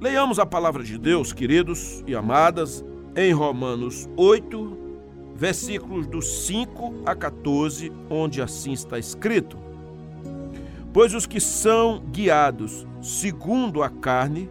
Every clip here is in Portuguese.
Leiamos a palavra de Deus, queridos e amadas, em Romanos 8, versículos dos 5 a 14, onde assim está escrito: Pois os que são guiados segundo a carne,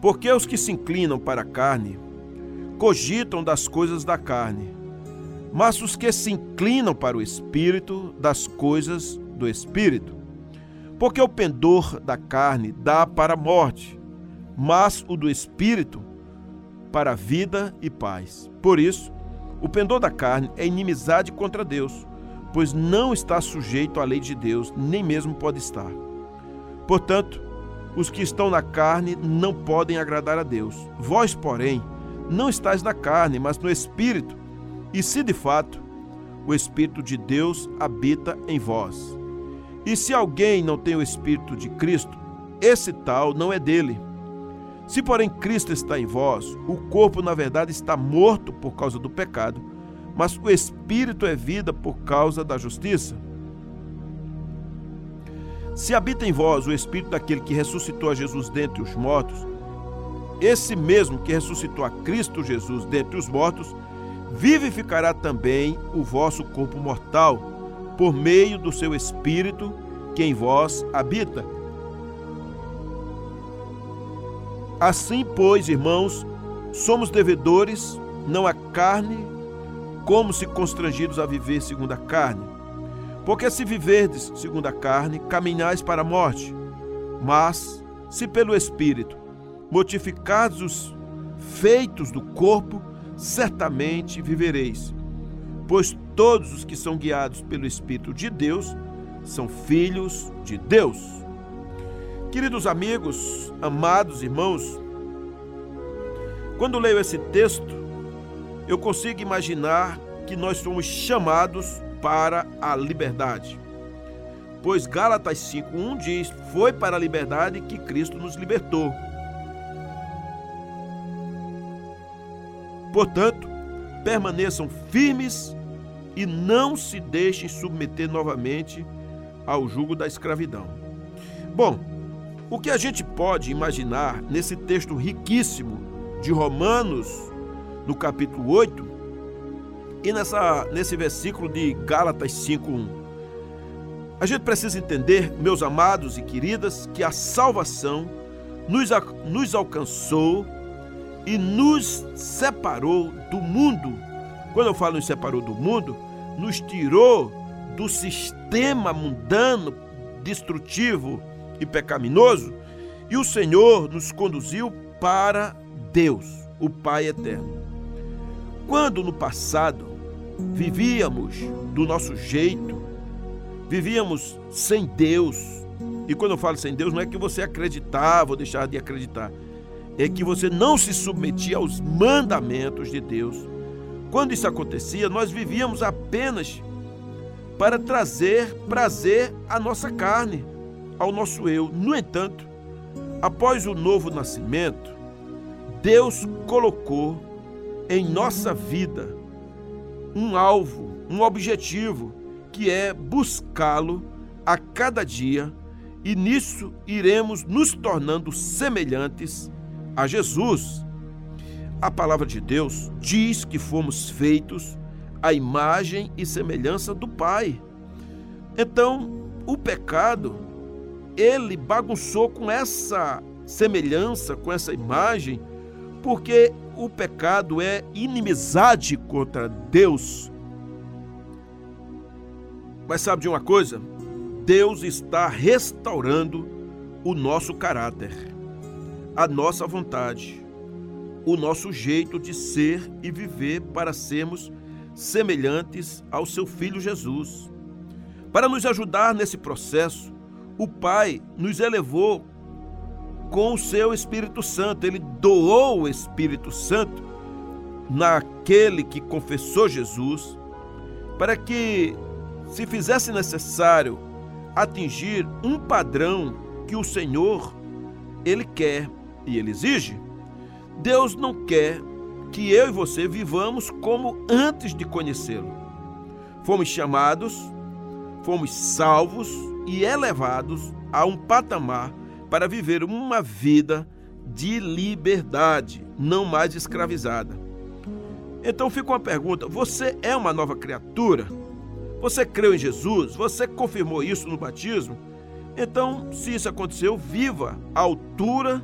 porque os que se inclinam para a carne cogitam das coisas da carne, mas os que se inclinam para o espírito, das coisas do espírito. Porque o pendor da carne dá para a morte, mas o do espírito para vida e paz. Por isso, o pendor da carne é inimizade contra Deus, pois não está sujeito à lei de Deus, nem mesmo pode estar. Portanto, os que estão na carne não podem agradar a Deus. Vós, porém, não estáis na carne, mas no Espírito, e se de fato o Espírito de Deus habita em vós. E se alguém não tem o Espírito de Cristo, esse tal não é dele. Se, porém, Cristo está em vós, o corpo, na verdade, está morto por causa do pecado, mas o espírito é vida por causa da justiça. Se habita em vós o espírito daquele que ressuscitou a Jesus dentre os mortos, esse mesmo que ressuscitou a Cristo Jesus dentre os mortos, vivificará também o vosso corpo mortal, por meio do seu espírito que em vós habita. Assim, pois, irmãos, somos devedores, não à carne, como se constrangidos a viver segundo a carne. Porque se viverdes segundo a carne, caminhais para a morte. Mas, se pelo Espírito mortificados os feitos do corpo, certamente vivereis. Pois todos os que são guiados pelo Espírito de Deus são filhos de Deus. Queridos amigos, amados irmãos, quando leio esse texto, eu consigo imaginar que nós somos chamados para a liberdade. Pois Gálatas 5:1 diz: "Foi para a liberdade que Cristo nos libertou". Portanto, permaneçam firmes e não se deixem submeter novamente ao jugo da escravidão. Bom, o que a gente pode imaginar nesse texto riquíssimo de Romanos, no capítulo 8, e nessa, nesse versículo de Gálatas 5:1. A gente precisa entender, meus amados e queridas, que a salvação nos, nos alcançou e nos separou do mundo. Quando eu falo nos separou do mundo, nos tirou do sistema mundano, destrutivo, e pecaminoso, e o Senhor nos conduziu para Deus, o Pai eterno. Quando no passado vivíamos do nosso jeito, vivíamos sem Deus, e quando eu falo sem Deus, não é que você acreditava ou deixava de acreditar, é que você não se submetia aos mandamentos de Deus. Quando isso acontecia, nós vivíamos apenas para trazer prazer à nossa carne ao nosso eu. No entanto, após o novo nascimento, Deus colocou em nossa vida um alvo, um objetivo, que é buscá-lo a cada dia, e nisso iremos nos tornando semelhantes a Jesus. A palavra de Deus diz que fomos feitos à imagem e semelhança do Pai. Então, o pecado ele bagunçou com essa semelhança, com essa imagem, porque o pecado é inimizade contra Deus. Mas sabe de uma coisa? Deus está restaurando o nosso caráter, a nossa vontade, o nosso jeito de ser e viver para sermos semelhantes ao seu filho Jesus. Para nos ajudar nesse processo, o Pai nos elevou com o seu Espírito Santo. Ele doou o Espírito Santo naquele que confessou Jesus, para que, se fizesse necessário atingir um padrão que o Senhor ele quer e ele exige, Deus não quer que eu e você vivamos como antes de conhecê-lo. Fomos chamados, fomos salvos e elevados a um patamar para viver uma vida de liberdade, não mais escravizada. Então fica uma pergunta: você é uma nova criatura? Você creu em Jesus? Você confirmou isso no batismo? Então, se isso aconteceu, viva à altura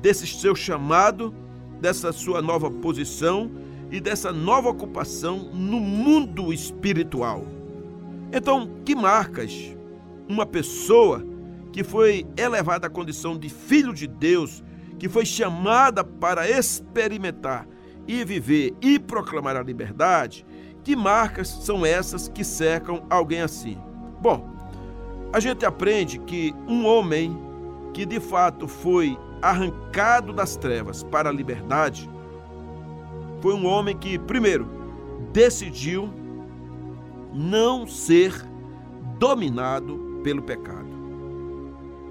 desse seu chamado, dessa sua nova posição e dessa nova ocupação no mundo espiritual. Então, que marcas uma pessoa que foi elevada à condição de filho de Deus, que foi chamada para experimentar e viver e proclamar a liberdade, que marcas são essas que cercam alguém assim? Bom, a gente aprende que um homem que de fato foi arrancado das trevas para a liberdade foi um homem que, primeiro, decidiu não ser dominado pelo pecado.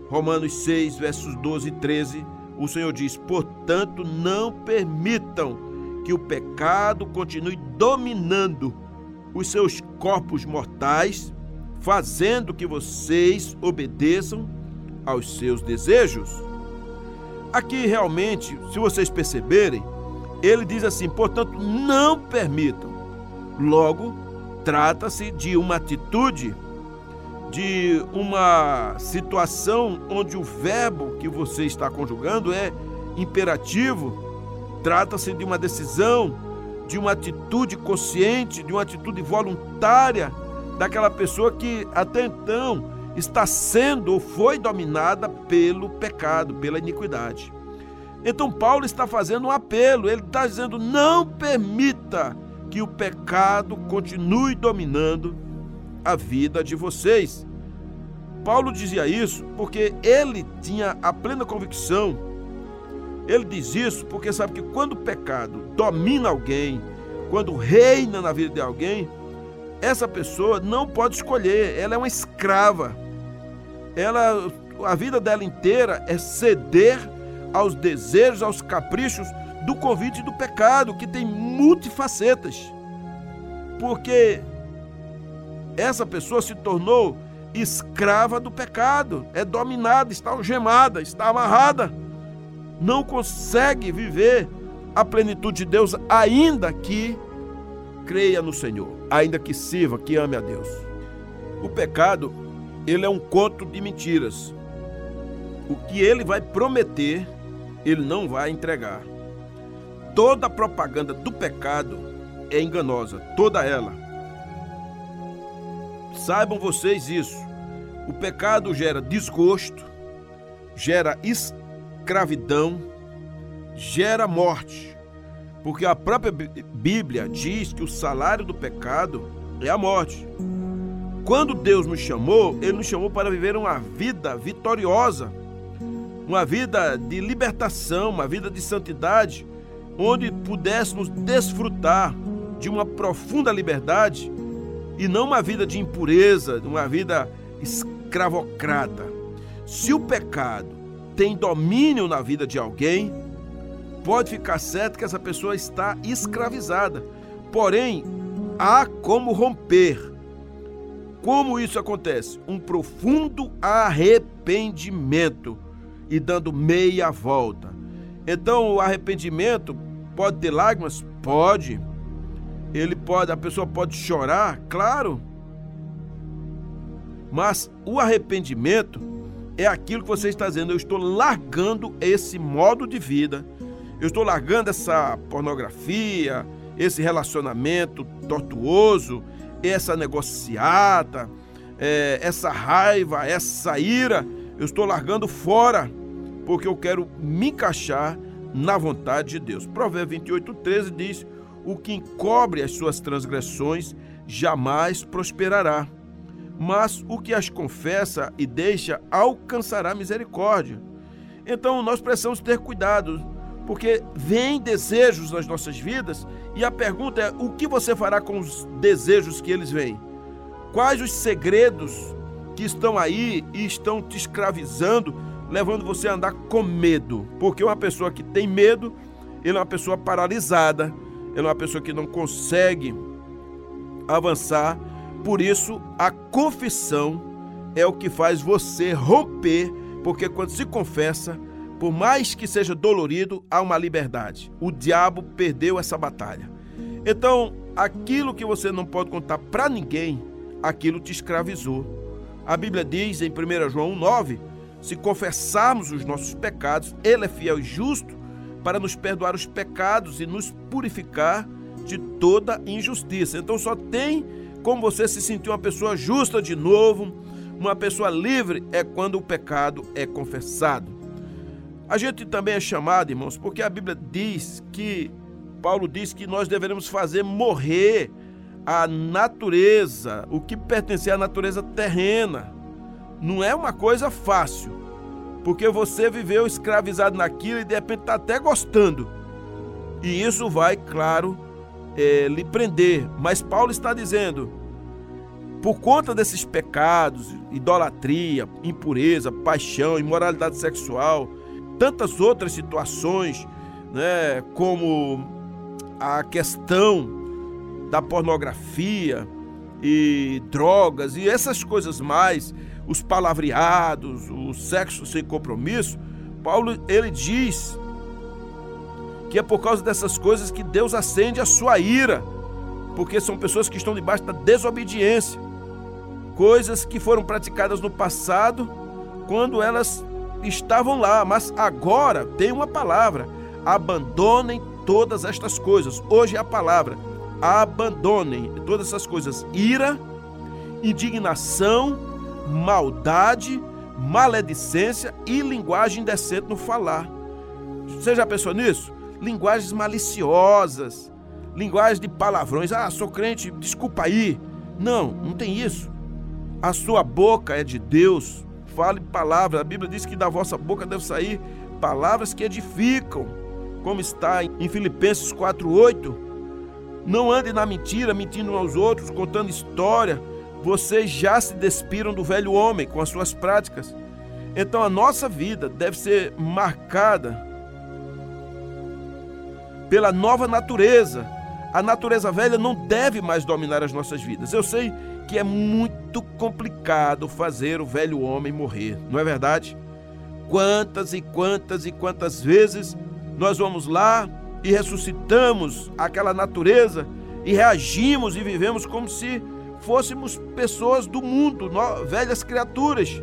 Romanos 6, versos 12 e 13, o Senhor diz: Portanto, não permitam que o pecado continue dominando os seus corpos mortais, fazendo que vocês obedeçam aos seus desejos. Aqui realmente, se vocês perceberem, ele diz assim: portanto, não permitam. Logo, trata-se de uma atitude, de uma situação onde o verbo que você está conjugando é imperativo Trata-se de uma decisão, de uma atitude consciente, de uma atitude voluntária daquela pessoa que até então está sendo ou foi dominada pelo pecado, pela iniquidade. Então Paulo está fazendo um apelo, ele está dizendo: não permita que o pecado continue dominando a vida de vocês. Paulo dizia isso porque ele tinha a plena convicção ele diz isso porque sabe que quando o pecado domina alguém, quando reina na vida de alguém, essa pessoa não pode escolher, ela é uma escrava. Ela a vida dela inteira é ceder aos desejos, aos caprichos do convite do pecado, que tem multifacetas. Porque essa pessoa se tornou escrava do pecado, é dominada, está algemada, está amarrada não consegue viver a plenitude de Deus, ainda que creia no Senhor, ainda que sirva, que ame a Deus. O pecado, ele é um conto de mentiras. O que ele vai prometer, ele não vai entregar. Toda a propaganda do pecado é enganosa, toda ela. Saibam vocês isso. O pecado gera desgosto, gera escravidão gera morte, porque a própria Bíblia diz que o salário do pecado é a morte. Quando Deus nos chamou, Ele nos chamou para viver uma vida vitoriosa, uma vida de libertação, uma vida de santidade, onde pudéssemos desfrutar de uma profunda liberdade e não uma vida de impureza, uma vida escravocrata. Se o pecado tem domínio na vida de alguém, pode ficar certo que essa pessoa está escravizada. Porém, há como romper. Como isso acontece? Um profundo arrependimento e dando meia volta. Então, o arrependimento pode ter lágrimas? Pode. Ele pode, a pessoa pode chorar, claro. Mas o arrependimento é aquilo que você está dizendo. Eu estou largando esse modo de vida, eu estou largando essa pornografia, esse relacionamento tortuoso, essa negociata, é, essa raiva, essa ira. Eu estou largando fora, porque eu quero me encaixar na vontade de Deus. Provérbio 28, 13 diz: O que encobre as suas transgressões jamais prosperará mas o que as confessa e deixa alcançará misericórdia. Então nós precisamos ter cuidado, porque vem desejos nas nossas vidas e a pergunta é: o que você fará com os desejos que eles vêm? Quais os segredos que estão aí e estão te escravizando, levando você a andar com medo? Porque uma pessoa que tem medo, ele é uma pessoa paralisada, ele é uma pessoa que não consegue avançar por isso, a confissão é o que faz você romper, porque quando se confessa, por mais que seja dolorido, há uma liberdade. O diabo perdeu essa batalha. Então, aquilo que você não pode contar para ninguém, aquilo te escravizou. A Bíblia diz em 1 João 9: se confessarmos os nossos pecados, Ele é fiel e justo para nos perdoar os pecados e nos purificar de toda injustiça. Então, só tem como você se sentir uma pessoa justa de novo, uma pessoa livre, é quando o pecado é confessado. A gente também é chamado, irmãos, porque a Bíblia diz que, Paulo diz que nós devemos fazer morrer a natureza, o que pertence à natureza terrena. Não é uma coisa fácil, porque você viveu escravizado naquilo e de repente está até gostando. E isso vai, claro, é, lhe prender. Mas Paulo está dizendo: por conta desses pecados, idolatria, impureza, paixão, imoralidade sexual, tantas outras situações, né, como a questão da pornografia e drogas e essas coisas mais, os palavreados, o sexo sem compromisso, Paulo ele diz que é por causa dessas coisas que Deus acende a sua ira, porque são pessoas que estão debaixo da desobediência, coisas que foram praticadas no passado, quando elas estavam lá, mas agora tem uma palavra: abandonem todas estas coisas. Hoje é a palavra: abandonem todas essas coisas: ira, indignação, maldade, maledicência e linguagem indecente no falar. Você já pensou nisso? Linguagens maliciosas, linguagem de palavrões. Ah, sou crente, desculpa aí. Não, não tem isso. A sua boca é de Deus, fale palavras. A Bíblia diz que da vossa boca deve sair palavras que edificam, como está em Filipenses 4:8. Não ande na mentira, mentindo aos outros, contando história. Vocês já se despiram do velho homem com as suas práticas. Então a nossa vida deve ser marcada pela nova natureza. A natureza velha não deve mais dominar as nossas vidas. Eu sei que é muito complicado fazer o velho homem morrer, não é verdade? Quantas e quantas e quantas vezes nós vamos lá e ressuscitamos aquela natureza e reagimos e vivemos como se fôssemos pessoas do mundo, velhas criaturas.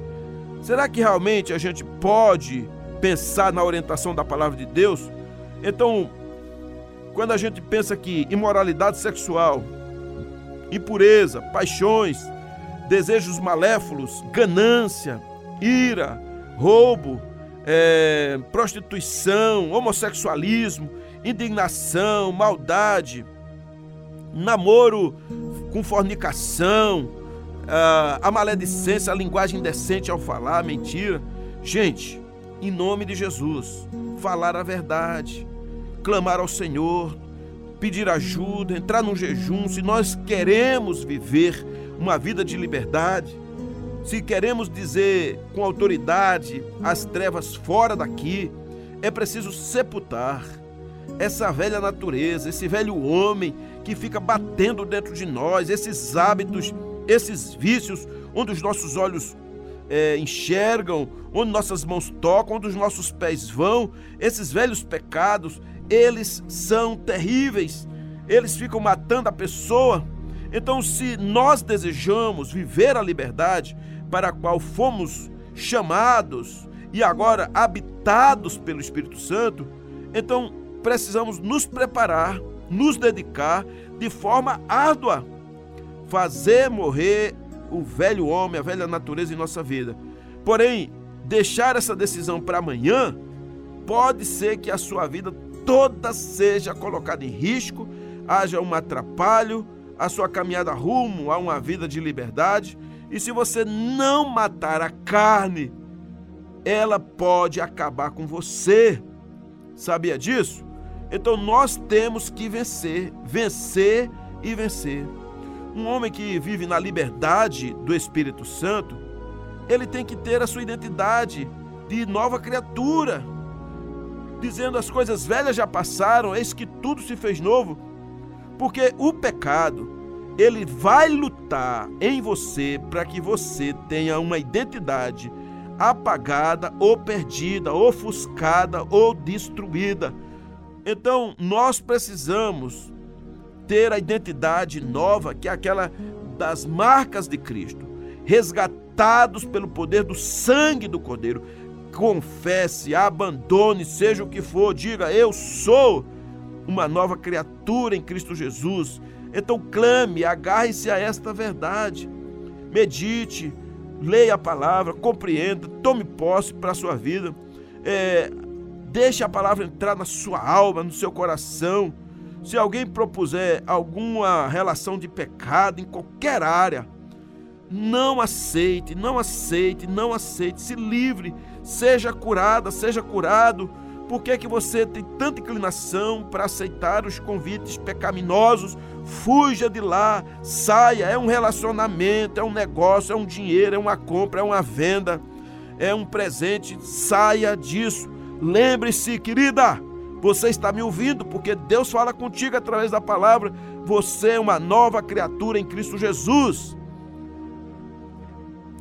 Será que realmente a gente pode pensar na orientação da palavra de Deus? Então, quando a gente pensa que imoralidade sexual, impureza, paixões, desejos malévolos, ganância, ira, roubo, é, prostituição, homossexualismo, indignação, maldade, namoro com fornicação, a, maledicência, a linguagem indecente ao falar, mentira. Gente, em nome de Jesus, falar a verdade, clamar ao Senhor, pedir ajuda, entrar num jejum, se nós queremos viver uma vida de liberdade, se queremos dizer com autoridade as trevas fora daqui, é preciso sepultar essa velha natureza, esse velho homem que fica batendo dentro de nós, esses hábitos, esses vícios, onde os nossos olhos é, enxergam, onde nossas mãos tocam, onde os nossos pés vão, esses velhos pecados, eles são terríveis, eles ficam matando a pessoa. Então, se nós desejamos viver a liberdade para a qual fomos chamados e agora habitados pelo Espírito Santo, então precisamos nos preparar, nos dedicar de forma árdua, fazer morrer o velho homem, a velha natureza em nossa vida. Porém, deixar essa decisão para amanhã, pode ser que a sua vida toda seja colocada em risco, haja um atrapalho, a sua caminhada rumo a uma vida de liberdade. E se você não matar a carne, ela pode acabar com você. Sabia disso? Então nós temos que vencer, vencer e vencer. Um homem que vive na liberdade do Espírito Santo, ele tem que ter a sua identidade de nova criatura dizendo as coisas velhas já passaram, eis que tudo se fez novo. Porque o pecado, ele vai lutar em você para que você tenha uma identidade apagada ou perdida, ofuscada ou destruída. Então, nós precisamos ter a identidade nova, que é aquela das marcas de Cristo, resgatados pelo poder do sangue do Cordeiro. Confesse, abandone, seja o que for, diga: Eu sou uma nova criatura em Cristo Jesus. Então clame, agarre-se a esta verdade. Medite, leia a palavra, compreenda, tome posse para a sua vida. É, deixe a palavra entrar na sua alma, no seu coração. Se alguém propuser alguma relação de pecado em qualquer área, não aceite, não aceite, não aceite. Se livre, seja curada, seja curado por que, que você tem tanta inclinação para aceitar os convites pecaminosos? Fuja de lá, saia. É um relacionamento, é um negócio, é um dinheiro, é uma compra, é uma venda, é um presente. Saia disso. Lembre-se, querida, você está me ouvindo porque Deus fala contigo através da palavra. Você é uma nova criatura em Cristo Jesus.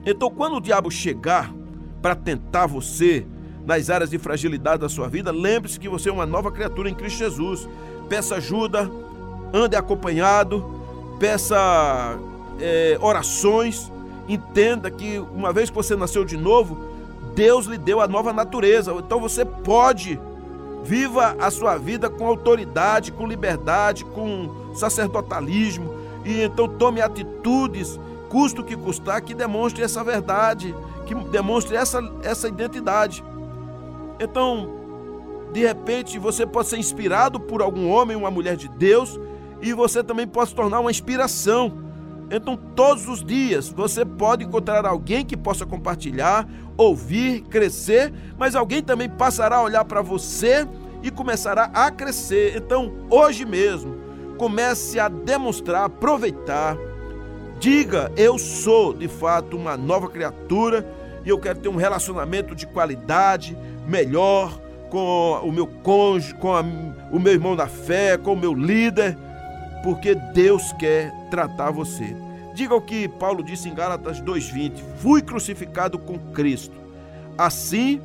Então, quando o diabo chegar para tentar você, nas áreas de fragilidade da sua vida, lembre-se que você é uma nova criatura em Cristo Jesus. Peça ajuda, ande acompanhado, peça é, orações. Entenda que uma vez que você nasceu de novo, Deus lhe deu a nova natureza. Então você pode viva a sua vida com autoridade, com liberdade, com sacerdotalismo e então tome atitudes, custo que custar, que demonstre essa verdade, que demonstre essa, essa identidade. Então, de repente, você pode ser inspirado por algum homem, uma mulher de Deus, e você também pode se tornar uma inspiração. Então, todos os dias você pode encontrar alguém que possa compartilhar, ouvir, crescer, mas alguém também passará a olhar para você e começará a crescer. Então, hoje mesmo, comece a demonstrar, aproveitar. Diga: Eu sou de fato uma nova criatura e eu quero ter um relacionamento de qualidade, melhor com o meu cônjuge, com a, o meu irmão da fé, com o meu líder, porque Deus quer tratar você. Diga o que Paulo disse em Gálatas 2:20: Fui crucificado com Cristo. Assim,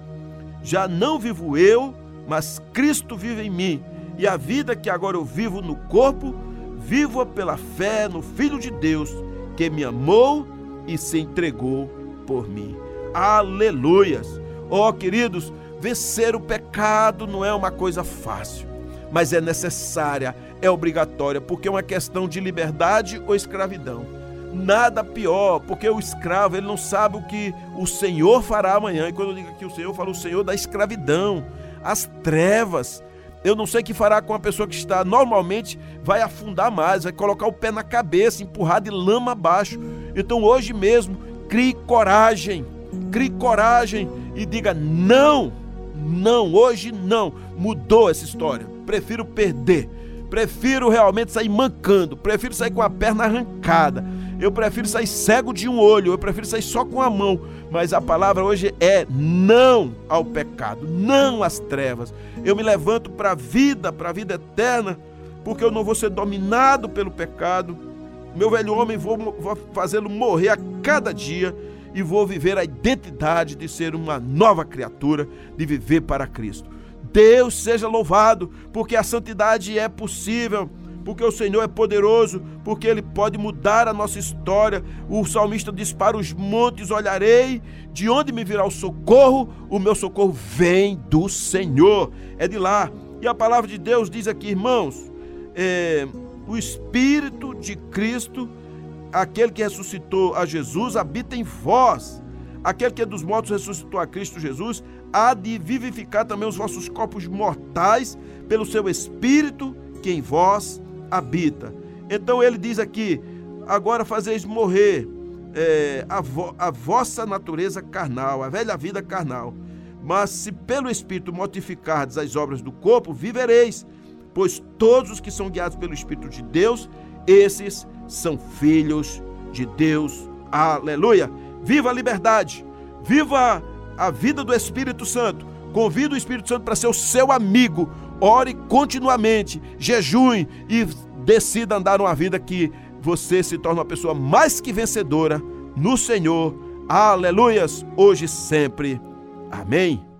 já não vivo eu, mas Cristo vive em mim. E a vida que agora eu vivo no corpo, vivo pela fé no Filho de Deus, que me amou e se entregou por mim. Aleluias! Ó oh, queridos, vencer o pecado não é uma coisa fácil, mas é necessária, é obrigatória, porque é uma questão de liberdade ou escravidão. Nada pior, porque o escravo ele não sabe o que o Senhor fará amanhã. E quando eu digo aqui o Senhor, eu falo o Senhor da escravidão, as trevas. Eu não sei o que fará com a pessoa que está normalmente, vai afundar mais, vai colocar o pé na cabeça, empurrar de lama abaixo. Então hoje mesmo, crie coragem, crie coragem e diga: não, não, hoje não. Mudou essa história. Prefiro perder. Prefiro realmente sair mancando. Prefiro sair com a perna arrancada. Eu prefiro sair cego de um olho. Eu prefiro sair só com a mão. Mas a palavra hoje é não ao pecado, não às trevas. Eu me levanto para a vida, para a vida eterna, porque eu não vou ser dominado pelo pecado. Meu velho homem, vou, vou fazê-lo morrer a cada dia e vou viver a identidade de ser uma nova criatura, de viver para Cristo. Deus seja louvado, porque a santidade é possível, porque o Senhor é poderoso, porque Ele pode mudar a nossa história. O salmista diz: Para os montes olharei, de onde me virá o socorro? O meu socorro vem do Senhor, é de lá. E a palavra de Deus diz aqui, irmãos, é, o Espírito de Cristo aquele que ressuscitou a Jesus habita em vós. Aquele que é dos mortos ressuscitou a Cristo Jesus, há de vivificar também os vossos corpos mortais pelo seu Espírito que em vós habita. Então ele diz aqui: agora fazeis morrer é, a, vo a vossa natureza carnal, a velha vida carnal. Mas se pelo Espírito mortificardes as obras do corpo, vivereis, pois todos os que são guiados pelo Espírito de Deus, esses são filhos de Deus. Aleluia! Viva a liberdade! Viva a vida do Espírito Santo! Convido o Espírito Santo para ser o seu amigo. Ore continuamente, jejue e decida andar uma vida que você se torne uma pessoa mais que vencedora no Senhor. Aleluias, hoje e sempre. Amém.